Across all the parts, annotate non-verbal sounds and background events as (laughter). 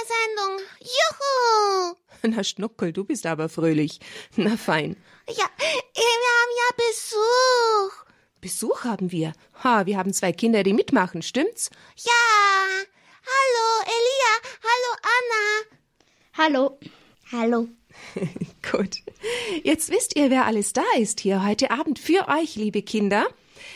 Kindersendung. Juhu! Na, Schnuckel, du bist aber fröhlich. Na, fein. Ja, wir haben ja Besuch. Besuch haben wir. Ha, wir haben zwei Kinder, die mitmachen, stimmt's? Ja. Hallo, Elia. Hallo, Anna. Hallo. Hallo. (laughs) Gut. Jetzt wisst ihr, wer alles da ist hier heute Abend für euch, liebe Kinder.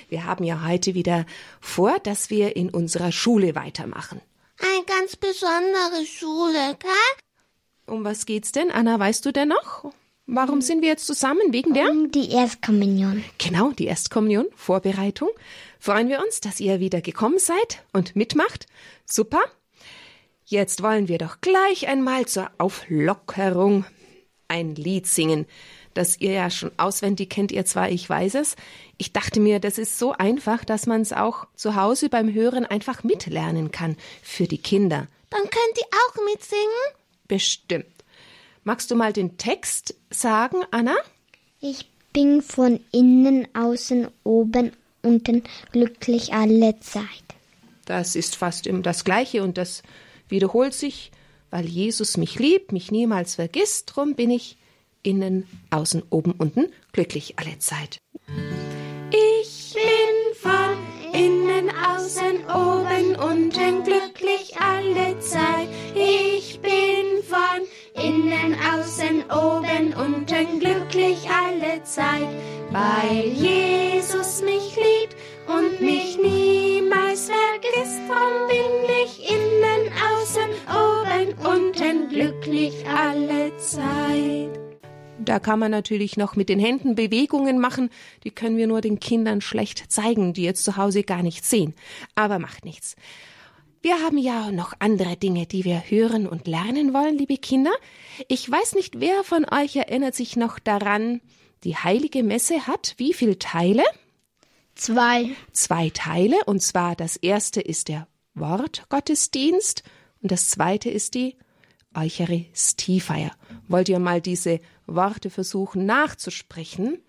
Wir haben ja heute wieder vor, dass wir in unserer Schule weitermachen. Eine ganz besondere Schule, gell? Um was geht's denn? Anna, weißt du denn noch? Warum sind wir jetzt zusammen? Wegen der? Um die Erstkommunion. Genau, die Erstkommunion, Vorbereitung. Freuen wir uns, dass ihr wieder gekommen seid und mitmacht. Super. Jetzt wollen wir doch gleich einmal zur Auflockerung ein Lied singen, das ihr ja schon auswendig kennt, ihr zwar, ich weiß es. Ich dachte mir, das ist so einfach, dass man es auch zu Hause beim Hören einfach mitlernen kann für die Kinder. Dann könnt ihr auch mitsingen? Bestimmt. Magst du mal den Text sagen, Anna? Ich bin von innen, außen, oben, unten glücklich alle Zeit. Das ist fast immer das Gleiche und das wiederholt sich, weil Jesus mich liebt, mich niemals vergisst, drum bin ich innen, außen, oben, unten glücklich alle Zeit. Ich bin von innen, außen, oben, unten glücklich alle Zeit. Ich bin von innen, außen, oben, unten glücklich alle Zeit, weil Jesus mich liebt und mich niemals Da kann man natürlich noch mit den Händen Bewegungen machen, die können wir nur den Kindern schlecht zeigen, die jetzt zu Hause gar nicht sehen. Aber macht nichts. Wir haben ja noch andere Dinge, die wir hören und lernen wollen, liebe Kinder. Ich weiß nicht, wer von euch erinnert sich noch daran, die heilige Messe hat wie viele Teile? Zwei. Zwei Teile, und zwar das erste ist der Wortgottesdienst und das zweite ist die Eucharistiefeier. Wollt ihr mal diese Worte versuchen nachzusprechen?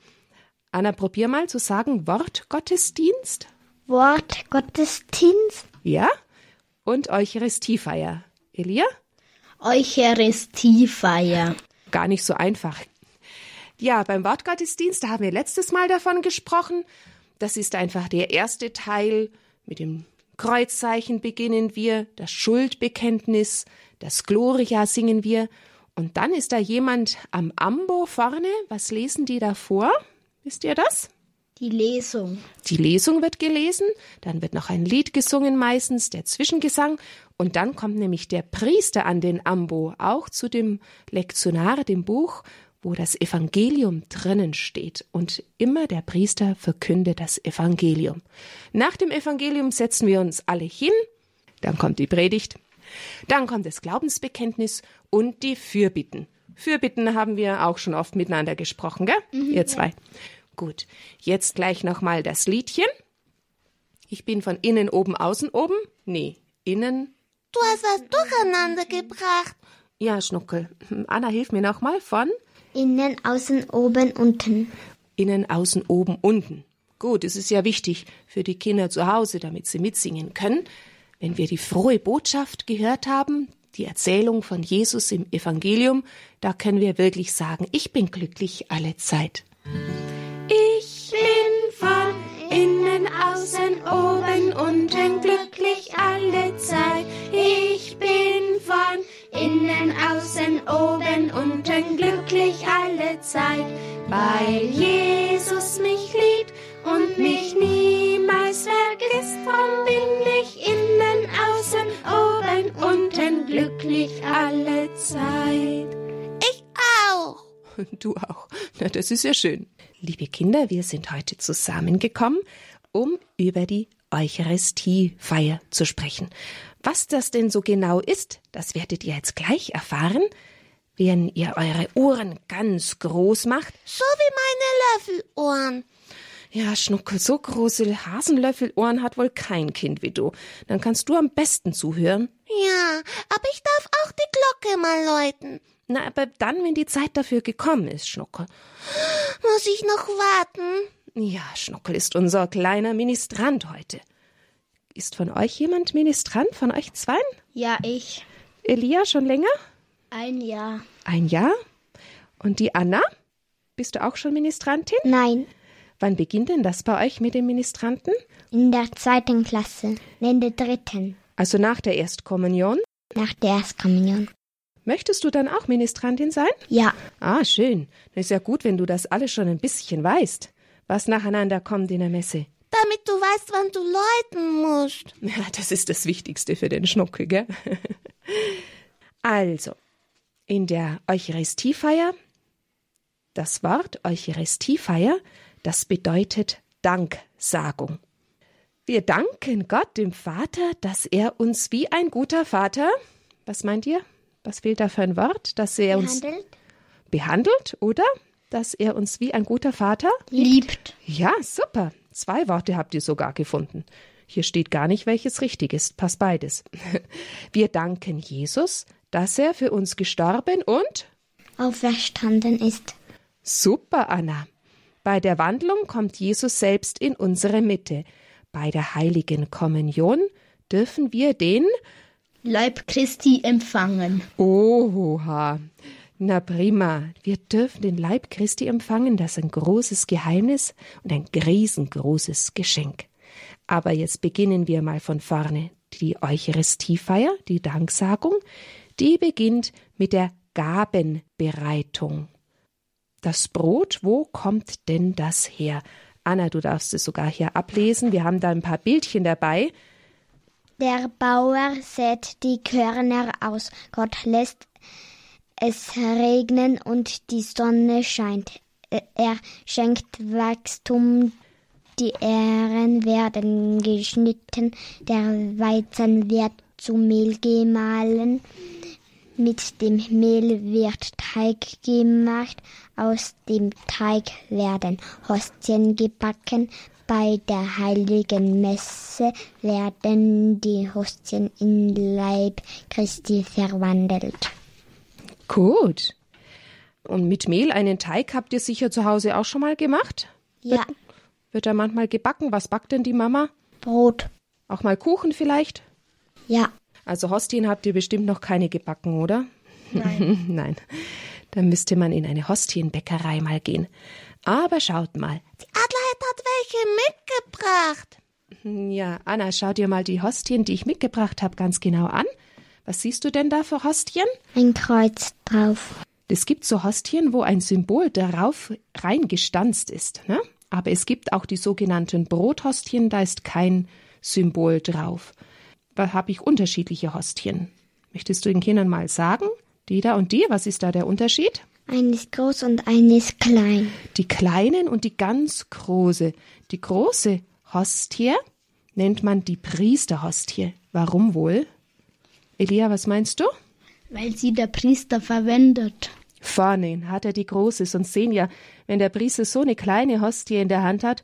Anna, probier mal zu sagen Wortgottesdienst. Wort Gottesdienst. Ja? Und Eucharistiefeier. Elia? Eucharistiefeier. Gar nicht so einfach. Ja, beim Wortgottesdienst, da haben wir letztes Mal davon gesprochen. Das ist einfach der erste Teil. Mit dem Kreuzzeichen beginnen wir, das Schuldbekenntnis, das Gloria singen wir. Und dann ist da jemand am Ambo vorne. Was lesen die da vor? Wisst ihr das? Die Lesung. Die Lesung wird gelesen, dann wird noch ein Lied gesungen, meistens der Zwischengesang, und dann kommt nämlich der Priester an den Ambo, auch zu dem Lektionar, dem Buch, wo das Evangelium drinnen steht. Und immer der Priester verkündet das Evangelium. Nach dem Evangelium setzen wir uns alle hin, dann kommt die Predigt, dann kommt das Glaubensbekenntnis und die Fürbitten. Fürbitten haben wir auch schon oft miteinander gesprochen, gell? Mhm, Ihr zwei. Ja. Gut, jetzt gleich nochmal das Liedchen. Ich bin von innen oben, außen oben. Nee, innen. Du hast was durcheinander gebracht. Ja, Schnuckel. Anna, hilf mir nochmal von. Innen, außen, oben, unten. Innen, außen, oben, unten. Gut, es ist ja wichtig für die Kinder zu Hause, damit sie mitsingen können. Wenn wir die frohe Botschaft gehört haben, die Erzählung von Jesus im Evangelium, da können wir wirklich sagen, ich bin glücklich alle Zeit. Ich bin von innen, außen, oben, unten glücklich alle Zeit. Ich bin von innen, außen, oben, unten glücklich alle Zeit, weil Jesus mich liebt und mich niemals vergisst. Drum bin ich außen, oben, unten glücklich alle Zeit. Ich auch. (laughs) Du auch. Na, das ist ja schön. Liebe Kinder, wir sind heute zusammengekommen, um über die Eucharistiefeier zu sprechen. Was das denn so genau ist, das werdet ihr jetzt gleich erfahren, wenn ihr eure Ohren ganz groß macht. So wie meine Löffelohren. Ja, Schnuckel, so große Hasenlöffelohren hat wohl kein Kind wie du. Dann kannst du am besten zuhören. Ja, aber ich darf auch die Glocke mal läuten. Na, aber dann, wenn die Zeit dafür gekommen ist, Schnuckel. Muss ich noch warten? Ja, Schnuckel ist unser kleiner Ministrant heute. Ist von euch jemand Ministrant, von euch zweien? Ja, ich. Elia schon länger? Ein Jahr. Ein Jahr? Und die Anna? Bist du auch schon Ministrantin? Nein, Wann beginnt denn das bei euch mit den Ministranten? in der zweiten Klasse. In der dritten. Also nach der Erstkommunion? Nach der Erstkommunion. Möchtest du dann auch Ministrantin sein? Ja, Ah, schön. Ist ja gut, wenn du das alles schon ein bisschen weißt, was nacheinander kommt in der Messe. Damit du weißt, wann du läuten musst. (laughs) Ja, das ist das Wichtigste für den Schnuckel, gell? (laughs) Also, in der Eucharistiefeier, das Wort Eucharistiefeier, das bedeutet Danksagung. Wir danken Gott, dem Vater, dass er uns wie ein guter Vater, was meint ihr? Was fehlt da für ein Wort? Dass er uns behandelt. behandelt, oder? Dass er uns wie ein guter Vater Liebt. ja, super. Zwei Worte habt ihr sogar gefunden. Hier steht gar nicht, welches richtig ist. Passt beides. (laughs) Wir danken Jesus, dass er für uns gestorben und Auferstanden ist. super, Anna. Bei der Wandlung kommt Jesus selbst in unsere Mitte. Bei der heiligen Kommunion dürfen wir den Leib Christi empfangen. Oha. Na prima. Wir dürfen den Leib Christi empfangen. Das ist ein großes Geheimnis und ein riesengroßes Geschenk. Aber jetzt beginnen wir mal von vorne. Die Eucharistiefeier, die Danksagung, die beginnt mit der Gabenbereitung. Das Brot, wo kommt denn das her? Anna, du darfst es sogar hier ablesen. Wir haben da ein paar Bildchen dabei. Der Bauer sät die Körner aus. Gott lässt es regnen und die Sonne scheint. Er schenkt Wachstum, die Ähren werden geschnitten, der Weizen wird zu Mehl gemahlen, mit dem Mehl wird Teig gemacht, aus dem Teig werden Hostien gebacken, bei der heiligen Messe werden die Hostien in Leib Christi verwandelt. Gut. Und mit Mehl einen Teig habt ihr sicher zu Hause auch schon mal gemacht? Ja, Wird da manchmal gebacken? Was backt denn die Mama? Brot. Auch mal Kuchen vielleicht? Ja, Also Hostien habt ihr bestimmt noch keine gebacken, oder? Nein. (laughs) Nein. Dann müsste man in eine Hostienbäckerei mal gehen. Aber schaut mal. Die Adelheid hat welche mitgebracht. Hm, Ja, Anna, schau dir mal die Hostien, die ich mitgebracht habe, ganz genau an. Was siehst du denn da für Hostien? ein Kreuz drauf. Es gibt so Hostien, wo ein Symbol darauf reingestanzt ist. Ne? Aber es gibt auch die sogenannten Brothostien, da ist kein Symbol drauf. Da habe ich unterschiedliche Hostien. Möchtest du den Kindern mal sagen? Die da und die, was ist da der Unterschied? Eine ist groß und eine ist klein. Die kleinen und die ganz große. Die große Hostie nennt man die Priesterhostie. Warum wohl? Elia, was meinst du? Weil sie der Priester verwendet. Vorne hat er die große, sonst sehen ja, wenn der Priester so eine kleine Hostie in der Hand hat,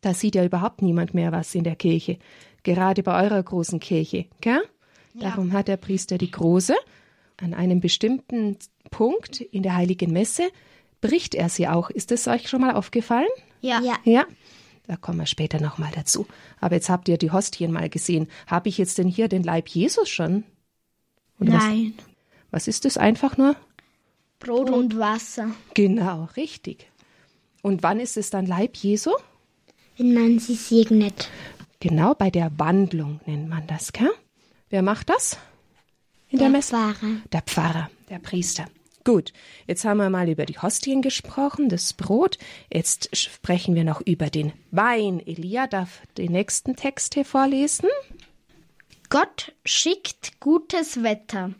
da sieht ja überhaupt niemand mehr was in der Kirche. Gerade bei eurer großen Kirche, gell? Darum hat der Priester die große. An einem bestimmten Punkt in der Heiligen Messe bricht er sie auch. Ist es euch schon mal aufgefallen? Ja. Ja, Ja, da kommen wir später nochmal dazu. Aber jetzt habt ihr die Hostien mal gesehen. Habe ich jetzt denn hier den Leib Jesus schon? Oder was- Nein. Was ist das einfach nur? Brot und Wasser. Genau, richtig. Und wann ist es dann Leib Jesu? wenn man sie segnet. Genau, bei der Wandlung nennt man das, gell? Wer macht das? In der, Messe? Pfarrer. Der Pfarrer, der Priester. Gut, jetzt haben wir mal über die Hostien gesprochen, das Brot. Jetzt sprechen wir noch über den Wein. Elia darf den nächsten Text hier vorlesen. Gott schickt gutes Wetter.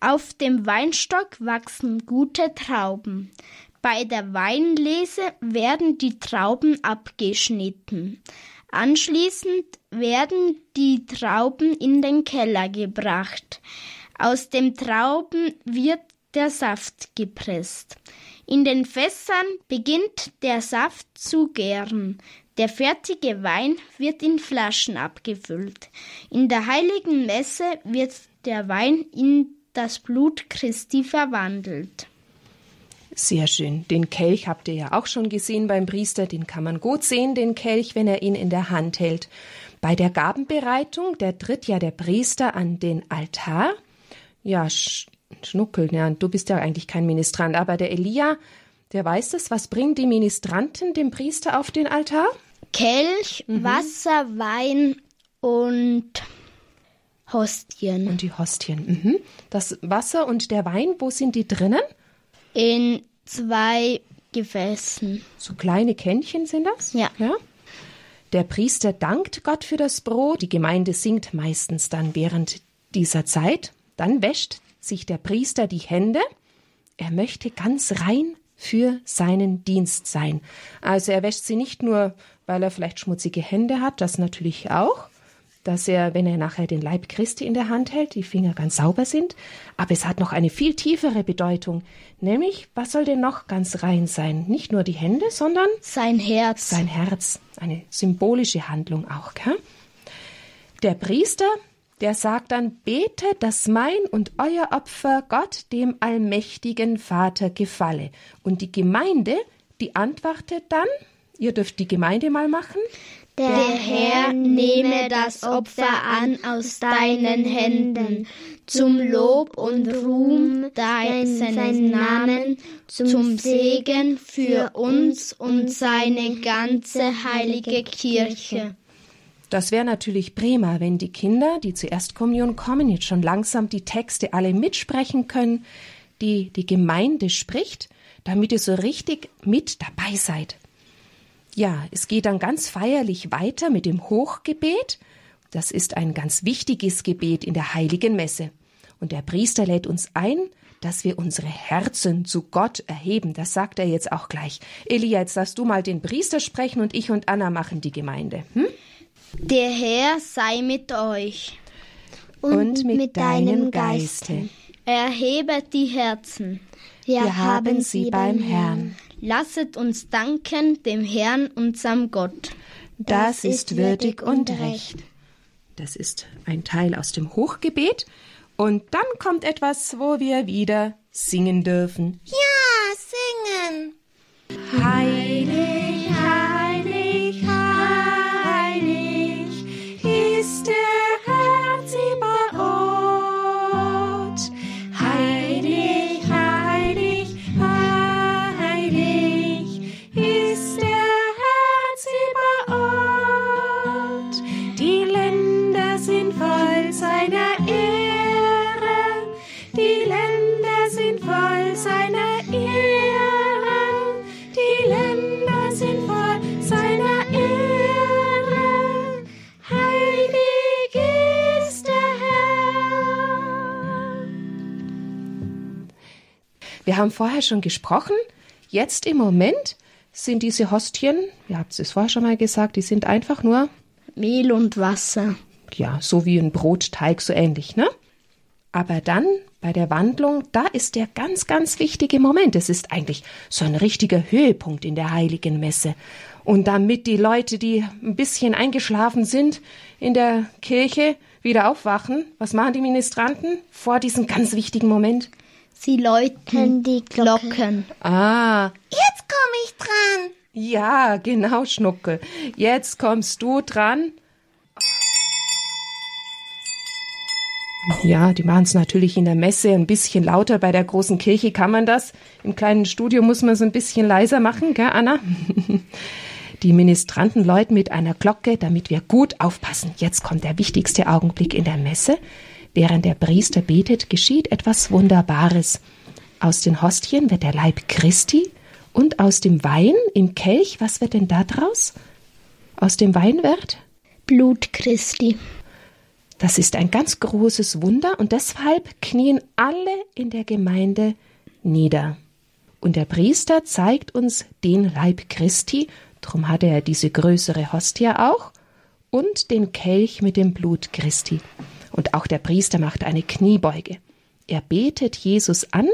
Auf dem Weinstock wachsen gute Trauben. Bei der Weinlese werden die Trauben abgeschnitten. Anschließend werden die Trauben in den Keller gebracht. Aus den Trauben wird der Saft gepresst. In den Fässern beginnt der Saft zu gären. Der fertige Wein wird in Flaschen abgefüllt. In der heiligen Messe wird der Wein in das Blut Christi verwandelt. Sehr schön. Den Kelch habt ihr ja auch schon gesehen beim Priester. Den kann man gut sehen, den Kelch, wenn er ihn in der Hand hält. Bei der Gabenbereitung, der tritt ja der Priester an den Altar. Ja, Sch Schnuckel, ja, du bist ja eigentlich kein Ministrant, aber der Elia, der weiß es. Was bringen die Ministranten dem Priester auf den Altar? Kelch, Wasser, Wein und Hostien. Und die Hostien. Mhm. Das Wasser und der Wein, wo sind die drinnen? In zwei Gefäßen. So kleine Kännchen sind das? Ja. ja. Der Priester dankt Gott für das Brot. Die Gemeinde singt meistens dann während dieser Zeit. Dann wäscht sich der Priester die Hände. Er möchte ganz rein für seinen Dienst sein. Also er wäscht sie nicht nur, weil er vielleicht schmutzige Hände hat, das natürlich auch, dass er, wenn er nachher den Leib Christi in der Hand hält, die Finger ganz sauber sind. Aber es hat noch eine viel tiefere Bedeutung. Nämlich, was soll denn noch ganz rein sein? Nicht nur die Hände, sondern Sein Herz. sein Herz. Eine symbolische Handlung auch. Gell? Der Priester, der sagt dann, bete, dass mein und euer Opfer Gott, dem allmächtigen Vater, gefalle. Und die Gemeinde, die antwortet dann, ihr dürft die Gemeinde mal machen, Der, Herr nehme das Opfer an aus deinen Händen, zum Lob und Ruhm deines Namen, zum Segen für uns und seine ganze heilige Kirche. Das wäre natürlich prima, wenn die Kinder, die zur Erstkommunion kommen, jetzt schon langsam die Texte alle mitsprechen können, die die Gemeinde spricht, damit ihr so richtig mit dabei seid. Ja, es geht dann ganz feierlich weiter mit dem Hochgebet. Das ist ein ganz wichtiges Gebet in der heiligen Messe. Und der Priester lädt uns ein, dass wir unsere Herzen zu Gott erheben. Das sagt er jetzt auch gleich. Elia, jetzt darfst du mal den Priester sprechen und ich und Anna machen die Gemeinde. Hm? Der Herr sei mit euch. und mit deinem Geiste. Erhebet die Herzen. Wir haben sie beim Herrn. Lasset uns danken dem Herrn, unserem Gott. Das ist würdig und recht. Das ist ein Teil aus dem Hochgebet. Und dann kommt etwas, wo wir wieder singen dürfen. Ja, singen. Heilig, Wir haben vorher schon gesprochen. Jetzt im Moment sind diese Hostien, ihr habt es vorher schon mal gesagt, die sind einfach nur, Mehl und Wasser. ja, so wie ein Brotteig, so ähnlich, ne? Aber dann bei der Wandlung, da ist der ganz, ganz wichtige Moment. Es ist eigentlich so ein richtiger Höhepunkt in der heiligen Messe. Und damit die Leute, die ein bisschen eingeschlafen sind in der Kirche, wieder aufwachen, was machen die Ministranten vor diesem ganz wichtigen Moment? Sie läuten die Glocken. Glocken. Ah, Jetzt komme ich dran. ja, genau, Schnuckel. Jetzt kommst du dran. Ja, die machen es natürlich in der Messe ein bisschen lauter. Bei der großen Kirche kann man das. Im kleinen Studio muss man es ein bisschen leiser machen, gell, Anna? (laughs) Die Ministranten läuten mit einer Glocke, damit wir gut aufpassen. Jetzt kommt der wichtigste Augenblick in der Messe. Während der Priester betet, geschieht etwas Wunderbares. Aus den Hostien wird der Leib Christi und aus dem Wein im Kelch, was wird denn da draus? Aus dem Wein wird? Blut Christi. Das ist ein ganz großes Wunder und deshalb knien alle in der Gemeinde nieder. Und der Priester zeigt uns den Leib Christi, drum hat er diese größere Hostie auch, und den Kelch mit dem Blut Christi. Und auch der Priester macht eine Kniebeuge. Er betet Jesus an,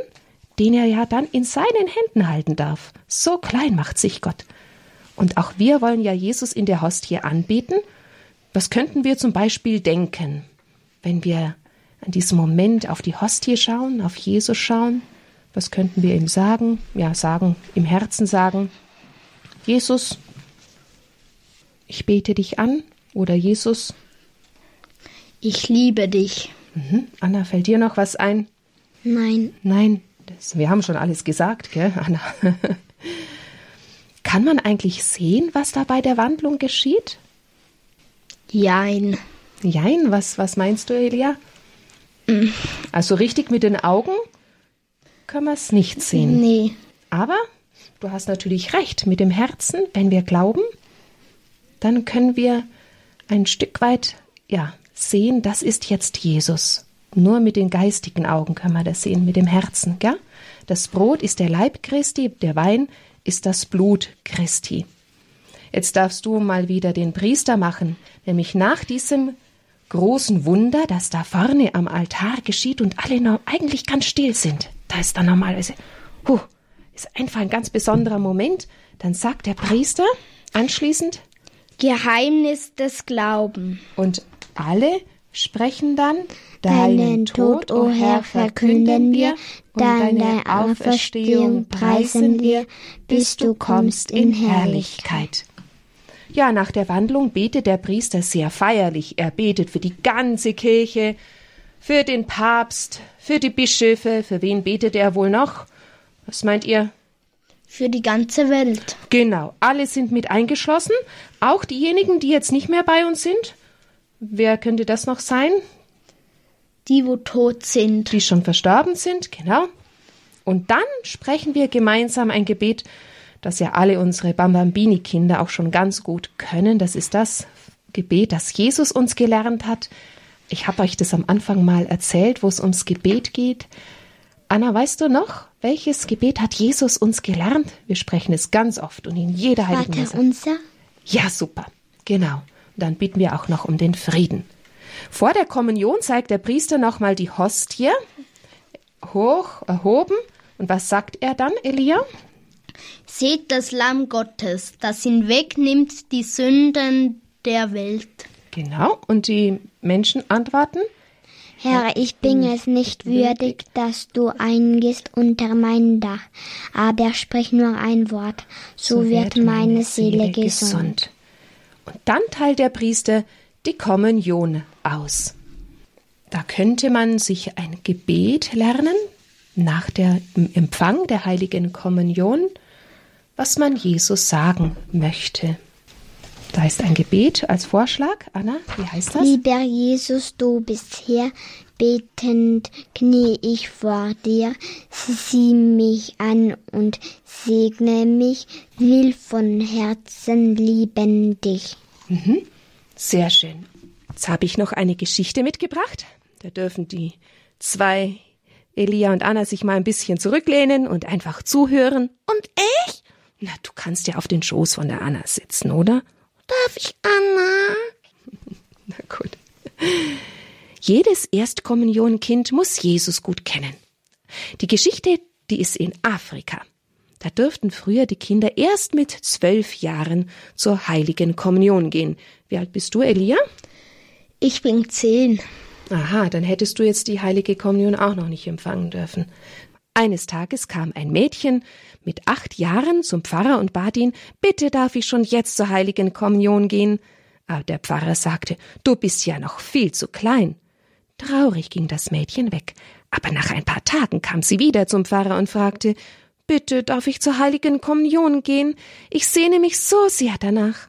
den er ja dann in seinen Händen halten darf. So klein macht sich Gott. Und auch wir wollen ja Jesus in der Hostie anbeten. Was könnten wir zum Beispiel denken, wenn wir an diesem Moment auf die Hostie schauen, auf Jesus schauen? Was könnten wir ihm sagen? Ja, sagen, im Herzen sagen, Jesus, ich bete dich an oder Jesus, Ich liebe dich. Mhm. Anna, fällt dir noch was ein? Nein. Nein, das, wir haben schon alles gesagt, gell, (laughs) Anna? Kann man eigentlich sehen, was da bei der Wandlung geschieht? Jein. Jein, was, was meinst du, Elia? Also richtig mit den Augen können wir es nicht sehen. Nee. Aber du hast natürlich recht, mit dem Herzen, wenn wir glauben, dann können wir ein Stück weit ja, sehen, das ist jetzt Jesus. Nur mit den geistigen Augen kann man das sehen, mit dem Herzen. Gell? Das Brot ist der Leib Christi, der Wein ist das Blut Christi. Jetzt darfst du mal wieder den Priester machen, nämlich nach diesem großen Wunder, das da vorne am Altar geschieht und alle eigentlich ganz still sind. Da ist dann normalerweise, huh, ist einfach ein ganz besonderer Moment. Dann sagt der Priester anschließend, Geheimnis des Glaubens. Und alle sprechen dann, Deinen Tod, o Herr, verkünden wir, dann deine Auferstehung preisen wir, bis du kommst in Herrlichkeit. Ja, nach der Wandlung betet der Priester sehr feierlich. Er betet für die ganze Kirche, für den Papst, für die Bischöfe. Für wen betet er wohl noch? Was meint ihr? Für die ganze Welt. Genau, alle sind mit eingeschlossen, auch diejenigen, die jetzt nicht mehr bei uns sind. Wer könnte das noch sein? Die, wo tot sind. Die schon verstorben sind, genau. Und dann sprechen wir gemeinsam ein Gebet, das ja alle unsere Bambambini-Kinder auch schon ganz gut können. Das ist das Gebet, das Jesus uns gelernt hat. Ich habe euch das am Anfang mal erzählt, wo es ums Gebet geht. Anna, weißt du noch, welches Gebet hat Jesus uns gelernt? Wir sprechen es ganz oft und in jeder heiligen Vater Messe. unser, Ja, super. Genau. Dann bitten wir auch noch um den Frieden. Vor der Kommunion zeigt der Priester nochmal die Hostie hoch erhoben. Und was sagt er dann, Elia? Seht das Lamm Gottes, das hinwegnimmt die Sünden der Welt. Genau. Und die Menschen antworten? Herr, ich bin es nicht würdig, dass du eingehst unter mein Dach, aber sprich nur ein Wort, so, wird meine Seele gesund. Und dann teilt der Priester die Kommunion aus. Da könnte man sich ein Gebet lernen nach dem Empfang der heiligen Kommunion, was man Jesus sagen möchte. Da ist ein Gebet als Vorschlag. Anna, wie heißt das? Lieber Jesus, du bist hier, betend knie ich vor dir, sieh mich an und segne mich, will von Herzen lieben dich. Sehr schön. Jetzt habe ich noch eine Geschichte mitgebracht. Da dürfen die zwei, Elia und Anna, sich mal ein bisschen zurücklehnen und einfach zuhören. Und ich? Na, du kannst ja auf den Schoß von der Anna sitzen, oder? Darf ich, Anna? (laughs) Na gut. Jedes Erstkommunionkind muss Jesus gut kennen. Die Geschichte, die ist in Afrika. Da dürften früher die Kinder erst mit zwölf Jahren zur heiligen Kommunion gehen. Wie alt bist du, Elia? Ich bin zehn. Aha, dann hättest du jetzt die heilige Kommunion auch noch nicht empfangen dürfen. Eines Tages kam ein Mädchen mit acht Jahren zum Pfarrer und bat ihn, bitte darf ich schon jetzt zur heiligen Kommunion gehen. Aber der Pfarrer sagte, du bist ja noch viel zu klein. Traurig ging das Mädchen weg, aber nach ein paar Tagen kam sie wieder zum Pfarrer und fragte, bitte darf ich zur heiligen Kommunion gehen? Ich sehne mich so sehr danach.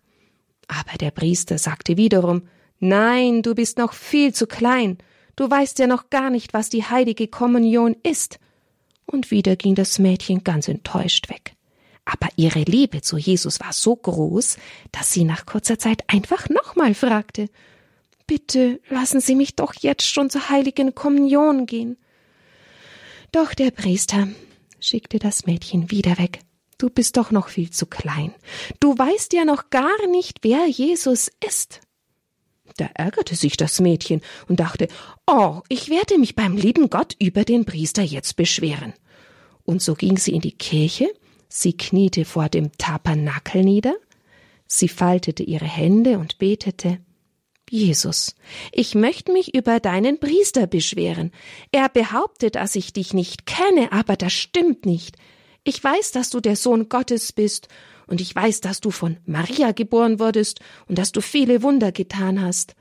Aber der Priester sagte wiederum, Nein, du bist noch viel zu klein. Du weißt ja noch gar nicht, was die heilige Kommunion ist. Und wieder ging das Mädchen ganz enttäuscht weg. Aber ihre Liebe zu Jesus war so groß, dass sie nach kurzer Zeit einfach nochmal fragte Bitte lassen Sie mich doch jetzt schon zur heiligen Kommunion gehen. Doch der Priester schickte das Mädchen wieder weg. Du bist doch noch viel zu klein. Du weißt ja noch gar nicht, wer Jesus ist. Da ärgerte sich das Mädchen und dachte, oh, ich werde mich beim lieben Gott über den Priester jetzt beschweren. Und so ging sie in die Kirche, sie kniete vor dem Tabernakel nieder, sie faltete ihre Hände und betete, Jesus, ich möchte mich über deinen Priester beschweren. Er behauptet, dass ich dich nicht kenne, aber das stimmt nicht. Ich weiß, dass du der Sohn Gottes bist, und ich weiß, dass du von Maria geboren wurdest und dass du viele Wunder getan hast.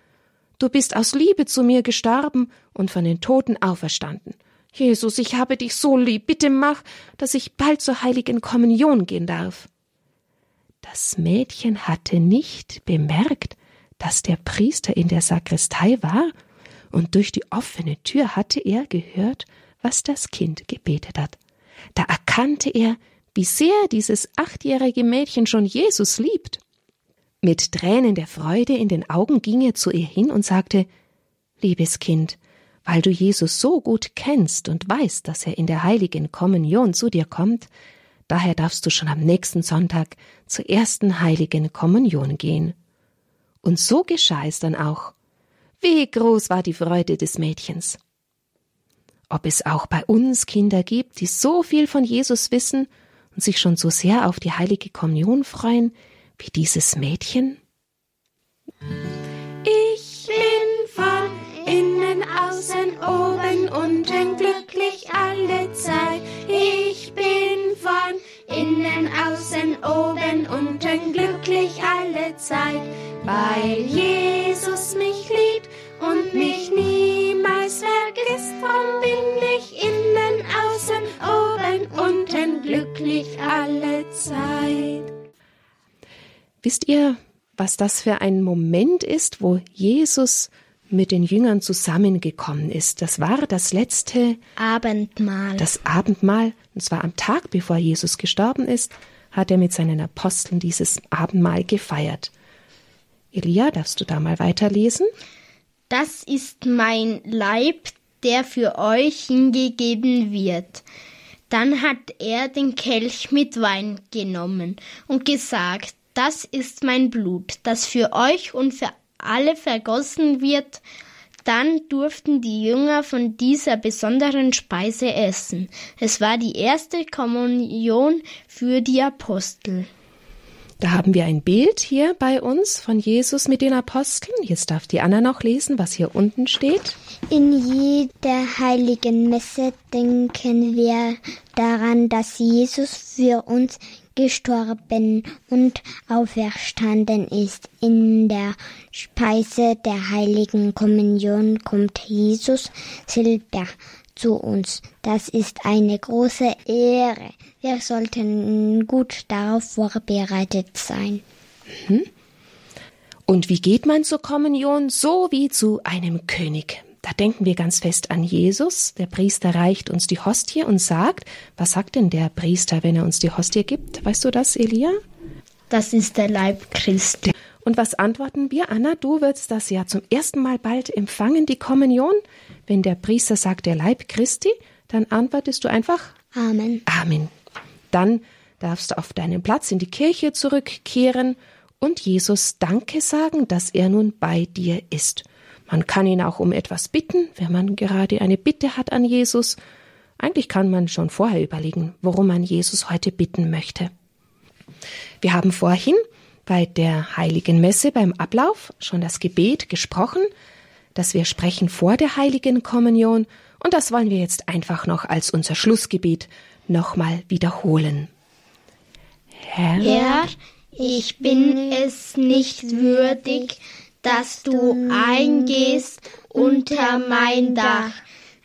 Du bist aus Liebe zu mir gestorben und von den Toten auferstanden. Jesus, ich habe dich so lieb, bitte mach, dass ich bald zur heiligen Kommunion gehen darf. Das Mädchen hatte nicht bemerkt, dass der Priester in der Sakristei war, und durch die offene Tür hatte er gehört, was das Kind gebetet hat. Da erkannte er, wie sehr dieses achtjährige Mädchen schon Jesus liebt. Mit Tränen der Freude in den Augen ging er zu ihr hin und sagte Liebes Kind, weil du Jesus so gut kennst und weißt, dass er in der heiligen Kommunion zu dir kommt, daher darfst du schon am nächsten Sonntag zur ersten heiligen Kommunion gehen. Und so geschah es dann auch. Wie groß war die Freude des Mädchens. Ob es auch bei uns Kinder gibt, die so viel von Jesus wissen und sich schon so sehr auf die heilige Kommunion freuen, wie dieses Mädchen? Ich bin von innen, außen, oben, unten glücklich alle Zeit. Ich bin von innen, außen, oben, unten glücklich alle Zeit, weil Jesus mich liebt und mich niemals vergisst. Drum bin ich innen, außen, oben, unten glücklich alle Zeit. Wisst ihr, was das für ein Moment ist, wo Jesus mit den Jüngern zusammengekommen ist? Das war das letzte Abendmahl. Das Abendmahl, und zwar am Tag, bevor Jesus gestorben ist, hat er mit seinen Aposteln dieses Abendmahl gefeiert. Elia, darfst du da mal weiterlesen? Das ist mein Leib, der für euch hingegeben wird. Dann hat er den Kelch mit Wein genommen und gesagt, das ist mein Blut, das für euch und für alle vergossen wird. Dann durften die Jünger von dieser besonderen Speise essen. Es war die erste Kommunion für die Apostel. Da haben wir ein Bild hier bei uns von Jesus mit den Aposteln. Jetzt darf die Anna noch lesen, was hier unten steht. In jeder heiligen Messe denken wir daran, dass Jesus für uns gestorben und auferstanden ist. In der Speise der heiligen Kommunion kommt Jesus selber zu uns. Das ist eine große Ehre. Wir sollten gut darauf vorbereitet sein. Mhm. Und wie geht man zur Kommunion? So wie zu einem König. Da denken wir ganz fest an Jesus. Der Priester reicht uns die Hostie und sagt, was sagt denn der Priester, wenn er uns die Hostie gibt? Weißt du das, Elia? Das ist der Leib Christi. Und was antworten wir? Anna, du wirst das ja zum ersten Mal bald empfangen, die Kommunion. Wenn der Priester sagt, der Leib Christi, dann antwortest du einfach Amen. Amen. Dann darfst du auf deinen Platz in die Kirche zurückkehren und Jesus Danke sagen, dass er nun bei dir ist. Man kann ihn auch um etwas bitten, wenn man gerade eine Bitte hat an Jesus. Eigentlich kann man schon vorher überlegen, worum man Jesus heute bitten möchte. Wir haben vorhin bei der heiligen Messe beim Ablauf schon das Gebet gesprochen, das wir sprechen vor der heiligen Kommunion, und das wollen wir jetzt einfach noch als unser Schlussgebet nochmal wiederholen. Herr, Herr, ich bin es nicht würdig, dass du eingehst unter mein Dach.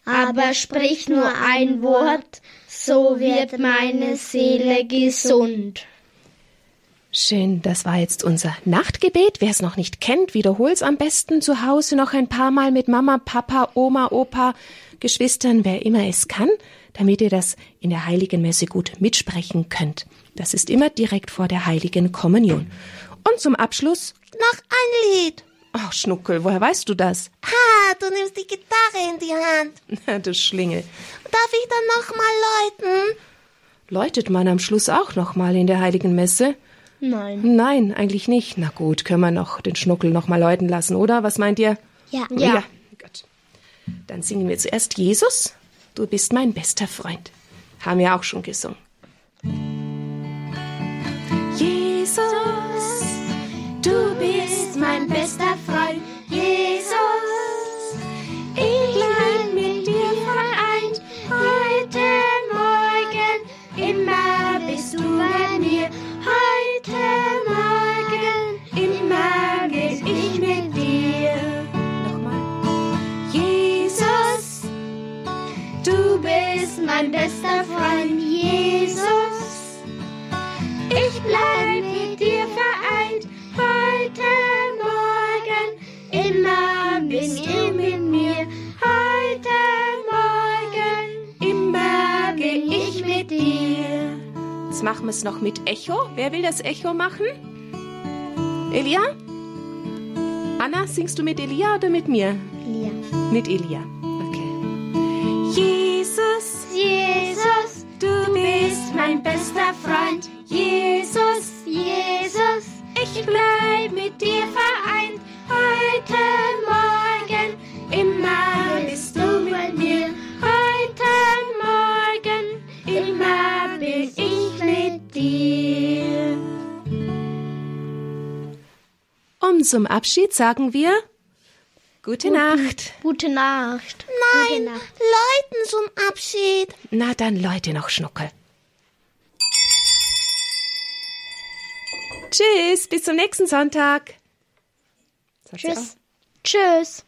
Aber sprich nur ein Wort, so wird meine Seele gesund. Schön, das war jetzt unser Nachtgebet. Wer es noch nicht kennt, wiederhol's am besten zu Hause noch ein paar Mal mit Mama, Papa, Oma, Opa, Geschwistern, wer immer es kann, damit ihr das in der heiligen Messe gut mitsprechen könnt. Das ist immer direkt vor der heiligen Kommunion. Und zum Abschluss noch ein Lied. Ach, Schnuckel, woher weißt du das? Ah, du nimmst die Gitarre in die Hand. du Schlingel. Darf ich dann noch mal läuten? Läutet man am Schluss auch noch mal in der heiligen Messe? Nein. Nein, eigentlich nicht. Na gut, können wir noch den Schnuckel noch mal läuten lassen, oder? Was meint ihr? Ja. Ja. ja. Gut. Dann singen wir zuerst Jesus, du bist mein bester Freund. Haben wir auch schon gesungen. Jesus, du bist mein bester Freund. Wer will das Echo machen? Elia? Anna, singst du mit Elia oder mit mir? Lia. Mit Elia. Zum Abschied sagen wir Gute Nacht. Gute Nacht. Nein, Leuten zum Abschied. Na dann, Leute, noch Schnuckel. Tschüss, bis zum nächsten Sonntag. Auch. Tschüss. Tschüss.